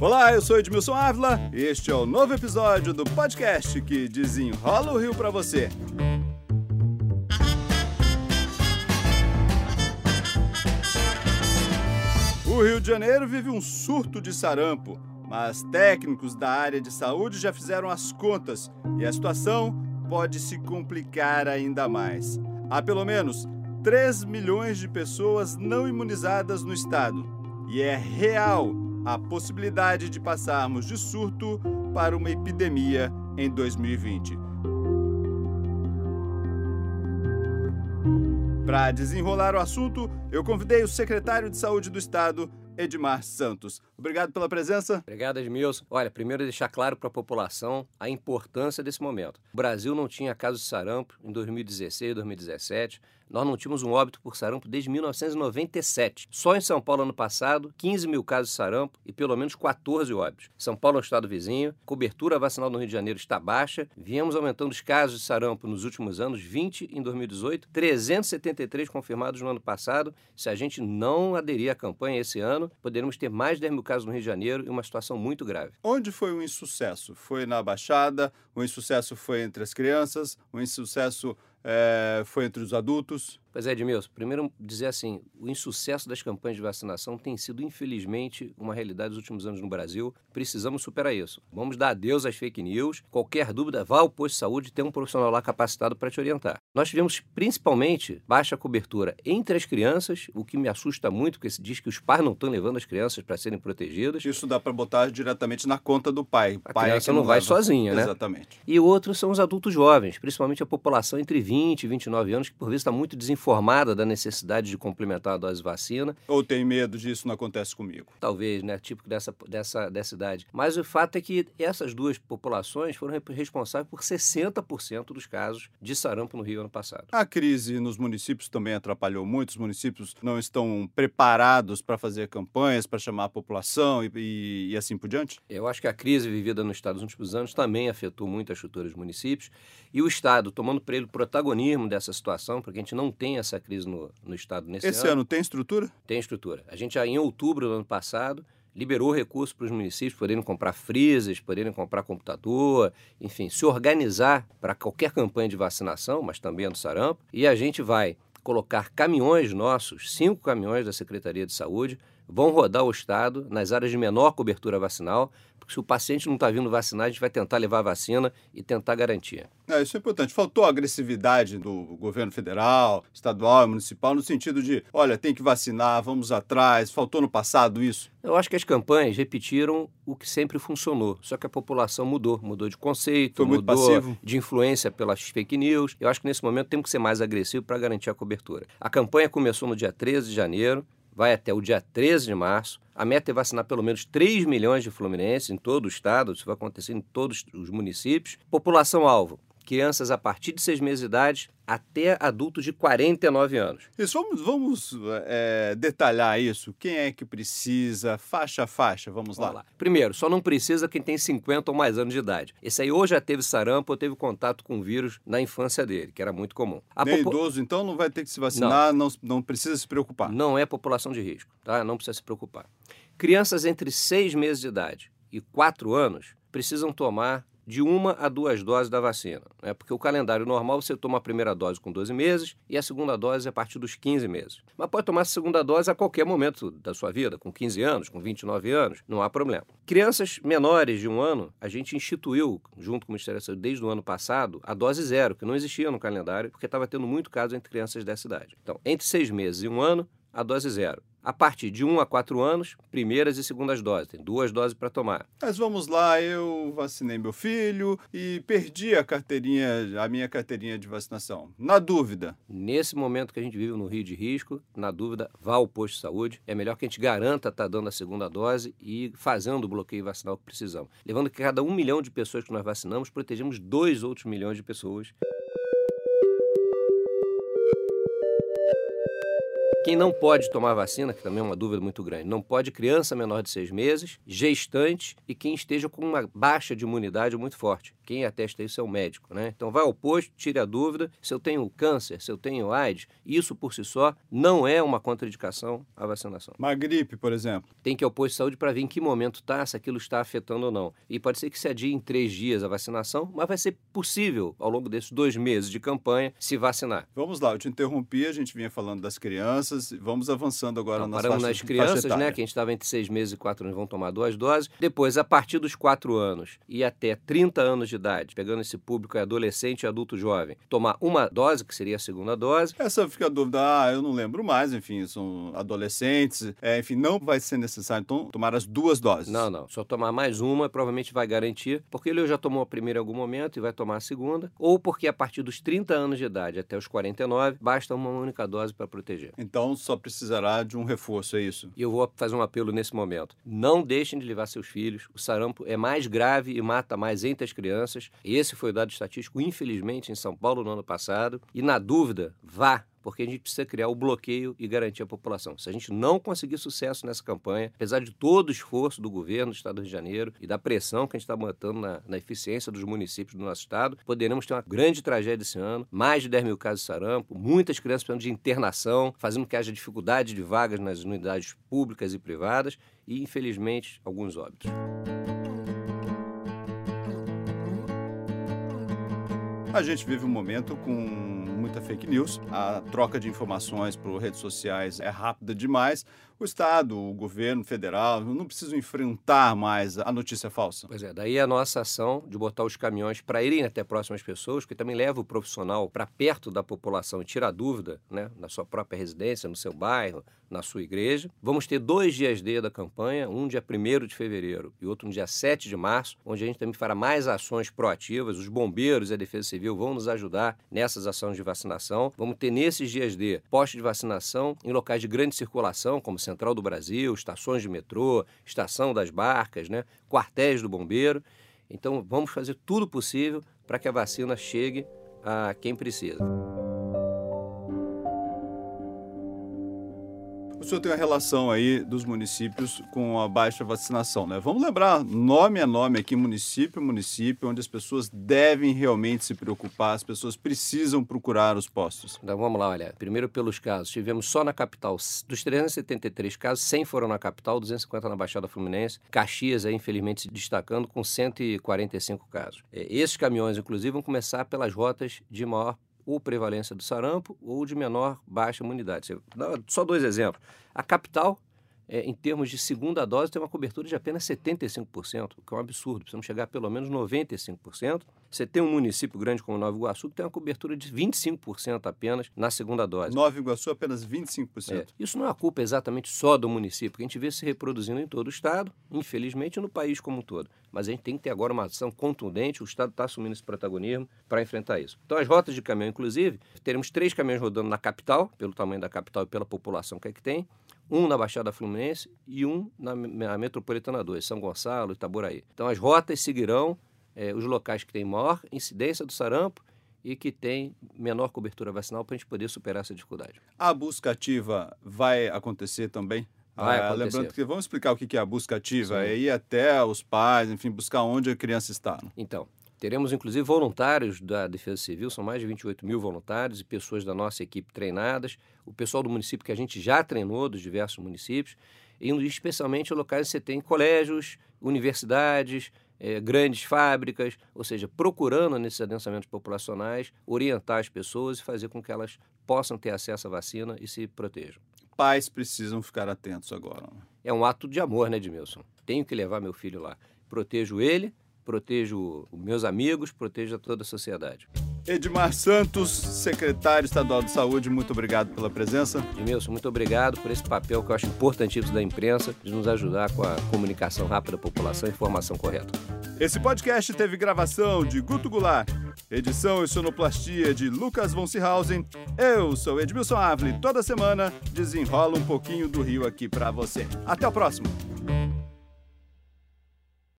Olá, eu sou Edmilson Ávila e este é o novo episódio do podcast que desenrola o Rio para você. O Rio de Janeiro vive um surto de sarampo, mas técnicos da área de saúde já fizeram as contas e a situação pode se complicar ainda mais. Há pelo menos 3 milhões de pessoas não imunizadas no estado e é real a possibilidade de passarmos de surto para uma epidemia em 2020. Para desenrolar o assunto, eu convidei o secretário de Saúde do Estado, Edmar Santos. Obrigado pela presença. Obrigado, Edmilson. Olha, primeiro deixar claro para a população a importância desse momento. O Brasil não tinha casos de sarampo em 2016, 2017. Nós não tínhamos um óbito por sarampo desde 1997. Só em São Paulo, ano passado, 15 mil casos de sarampo e pelo menos 14 óbitos. São Paulo é um estado vizinho, cobertura vacinal no Rio de Janeiro está baixa. Viemos aumentando os casos de sarampo nos últimos anos, 20 em 2018, 373 confirmados no ano passado. Se a gente não aderir à campanha esse ano, poderemos ter mais de 10 mil casos no Rio de Janeiro e uma situação muito grave. Onde foi o insucesso? Foi na Baixada? O insucesso foi entre as crianças? O insucesso é, foi entre os adultos? Pois é, Edmilson, primeiro dizer assim, o insucesso das campanhas de vacinação tem sido, infelizmente, uma realidade dos últimos anos no Brasil. Precisamos superar isso. Vamos dar adeus às fake news. Qualquer dúvida, vá ao posto de saúde e tem um profissional lá capacitado para te orientar. Nós tivemos, principalmente, baixa cobertura entre as crianças, o que me assusta muito, porque se diz que os pais não estão levando as crianças para serem protegidas. Isso dá para botar diretamente na conta do pai. A pai criança é não, não vai sozinha, né? Exatamente. E o outro são os adultos jovens, principalmente a população entre 20 e 29 anos, que por vezes está muito desinformada da necessidade de complementar a dose vacina. Ou tem medo disso não acontece comigo? Talvez, né? Típico dessa, dessa, dessa idade. Mas o fato é que essas duas populações foram responsáveis por 60% dos casos de sarampo no Rio ano passado. A crise nos municípios também atrapalhou muito. Os municípios não estão preparados para fazer campanhas, para chamar a população e, e, e, assim por diante? Eu acho que a crise vivida no Estado nos últimos anos também afetou muito a estrutura dos municípios. E o Estado, tomando para ele o protagonismo dessa situação, porque a gente não tem essa crise no, no Estado nesse Esse ano. ano tem estrutura? Tem estrutura. A gente já em outubro do ano passado liberou recursos para os municípios poderem comprar freezers, poderem comprar computador, enfim, se organizar para qualquer campanha de vacinação, mas também do sarampo. E a gente vai colocar caminhões nossos, cinco caminhões da Secretaria de Saúde, vão rodar o estado nas áreas de menor cobertura vacinal, porque se o paciente não está vindo vacinar, a gente vai tentar levar a vacina e tentar garantir. É, isso é importante. Faltou agressividade do governo federal, estadual e municipal, no sentido de, olha, tem que vacinar, vamos atrás. Faltou no passado isso? Eu acho que as campanhas repetiram o que sempre funcionou, só que a população mudou, mudou de conceito, mudou passivo. de influência pelas fake news. Eu acho que nesse momento temos que ser mais agressivo para garantir a cobertura. A campanha começou no dia 13 de janeiro, vai até o dia 13 de março. A meta é vacinar pelo menos 3 milhões de fluminenses em todo o estado, isso vai acontecer em todos os municípios. População-alvo, crianças a partir de 6 meses de idade até adultos de 49 anos. Isso, vamos, vamos é, detalhar isso. Quem é que precisa? Faixa a faixa, vamos, Vamos lá. lá. Primeiro, só não precisa quem tem 50 ou mais anos de idade. Esse aí ou já teve sarampo ou teve contato com o vírus na infância dele, que era muito comum. A Nem popu- idoso, então, não vai ter que se vacinar, não, não, precisa se preocupar. Não é população de risco, tá? Não precisa se preocupar. Crianças entre 6 meses de idade e 4 anos precisam tomar de uma a duas doses da vacina, né? Porque o calendário normal você toma a primeira dose com 12 meses e a segunda dose a partir dos 15 meses. Mas pode tomar a segunda dose a qualquer momento da sua vida, com 15 anos, com 29 anos, não há problema. Crianças menores de um ano, a gente instituiu, junto com o Ministério da Saúde, desde o ano passado, a dose zero, que não existia no calendário, porque estava tendo muito caso entre crianças dessa idade. Então, entre seis meses e um ano, a dose zero. A partir de 1 a 4 anos, primeiras e segundas doses. Tem duas doses para tomar. Mas vamos lá, eu vacinei meu filho e perdi a carteirinha, a minha carteirinha de vacinação. Na dúvida, Nesse momento que a gente vive no Rio de Risco, na dúvida, vá ao posto de saúde. É melhor que a gente garanta estar dando a segunda dose e fazendo o bloqueio vacinal que precisamos. Levando que cada um milhão de pessoas que nós vacinamos, protegemos dois outros milhões de pessoas. Quem não pode tomar vacina, que também é uma dúvida muito grande, não pode criança menor de seis meses, gestante e quem esteja com uma baixa de imunidade muito forte. Quem atesta isso é o médico, né? Então vai ao posto, tire a dúvida. Se eu tenho câncer, se eu tenho AIDS, isso por si só não é uma contraindicação à vacinação. Uma gripe, por exemplo. Tem que ir ao posto de saúde para ver em que momento está, se aquilo está afetando ou não. E pode ser que se adie em três dias a vacinação, mas vai ser possível, ao longo desses dois meses de campanha, se vacinar. Vamos lá, eu te interrompi, a gente vinha falando das crianças, vamos avançando agora Não, nas paramos faixas, nas crianças, faixa né? etária. Que a gente estava entre seis meses e quatro anos, vão tomar duas doses. Depois, a partir dos quatro anos e até 30 anos de idade, pegando esse público é adolescente e adulto jovem, tomar uma dose, que seria a segunda dose. Essa fica a dúvida, ah, eu não lembro mais, enfim, são adolescentes, é, enfim, não vai ser necessário, então, tomar as duas doses. Não, não. Só tomar mais uma provavelmente vai garantir, porque ele já tomou a primeira em algum momento e vai tomar a segunda, ou porque a partir dos 30 anos de idade até os 49, basta uma única dose para proteger. Então só precisará de um reforço, é isso? E eu vou fazer um apelo nesse momento. Não deixem de levar seus filhos. O sarampo é mais grave e mata mais entre as crianças. Esse foi o dado estatístico, infelizmente, em São Paulo no ano passado. E na dúvida, vá porque a gente precisa criar o bloqueio e garantir a população. Se a gente não conseguir sucesso nessa campanha, apesar de todo o esforço do governo do Estado do Rio de Janeiro e da pressão que a gente está botando na, na, eficiência dos municípios do nosso Estado, poderemos ter uma grande tragédia esse ano, mais de 10 mil casos de sarampo, muitas crianças precisando de internação, fazendo que haja dificuldade de vagas nas unidades públicas e privadas e, infelizmente, alguns óbitos. A gente vive um momento com muita fake news. A troca de informações por redes sociais é rápida demais. O Estado, o governo federal não precisam enfrentar mais a notícia falsa. Pois é, daí a nossa ação de botar os caminhões para irem até próximas pessoas, que também leva o profissional para perto da população e tira a dúvida, né, na sua própria residência, no seu bairro, na sua igreja. Vamos ter dois dias D da campanha, um dia 1 de fevereiro e outro no dia 7 de março, onde a gente também fará mais ações proativas. Os bombeiros e a Defesa Civil vão nos ajudar nessas ações de vacinação. Vamos ter nesses dias D postos de vacinação em locais de grande circulação, como Central do Brasil, estações de metrô, estação das barcas, né, quartéis do bombeiro. Então vamos fazer tudo possível para que a vacina chegue a quem precisa. O senhor tem a relação aí dos municípios com a baixa vacinação, né? Vamos lembrar, nome a nome aqui, município a município, onde as pessoas devem realmente se preocupar, as pessoas precisam procurar os postos. Então vamos lá, olha. Primeiro pelos casos. Tivemos só na capital, dos 373 casos, 100 foram na capital, 250 na Baixada Fluminense. Caxias, aí, infelizmente, se destacando com 145 casos. Esses caminhões, inclusive, vão começar pelas rotas de maior ou prevalência do sarampo ou de menor baixa imunidade. Só dois exemplos. A capital, é, em termos de segunda dose, tem uma cobertura de apenas 75%, o que é um absurdo. Precisamos chegar a pelo menos 95%. Você tem um município grande como Nova Iguaçu que tem uma cobertura de 25% apenas na segunda dose. Nova Iguaçu, apenas 25%. É. Isso não é a culpa exatamente só do município, que a gente vê se reproduzindo em todo o estado, infelizmente no país como um todo. Mas a gente tem que ter agora uma ação contundente, o Estado está assumindo esse protagonismo para enfrentar isso. Então, as rotas de caminhão, inclusive, teremos três caminhões rodando na capital, pelo tamanho da capital e pela população que é que tem, um na Baixada Fluminense e um na, na Metropolitana 2, São Gonçalo, Itaboraí. Então, as rotas seguirão é, os locais que têm maior incidência do sarampo e que têm menor cobertura vacinal para a gente poder superar essa dificuldade. A busca ativa vai acontecer também? Vai ah, acontecer. lembrando que vamos explicar o que é a busca ativa, é ir até os pais, enfim, buscar onde a criança está. Né? Então, teremos inclusive voluntários da Defesa Civil, são mais de 28 mil voluntários e pessoas da nossa equipe treinadas, o pessoal do município que a gente já treinou, dos diversos municípios, e especialmente locais que você tem colégios, universidades, é, grandes fábricas, ou seja, procurando nesses adensamentos populacionais orientar as pessoas e fazer com que elas possam ter acesso à vacina e se protejam. Pais precisam ficar atentos agora. É um ato de amor, né, Edmilson? Tenho que levar meu filho lá. Protejo ele, protejo meus amigos, protejo toda a sociedade. Edmar Santos, secretário estadual de saúde, muito obrigado pela presença. Edmilson, muito obrigado por esse papel que eu acho importantíssimo da imprensa de nos ajudar com a comunicação rápida da população e informação correta. Esse podcast teve gravação de Guto Goulart, edição e sonoplastia de Lucas von Seehausen. Eu sou Edmilson Avli. Toda semana desenrola um pouquinho do Rio aqui para você. Até o próximo.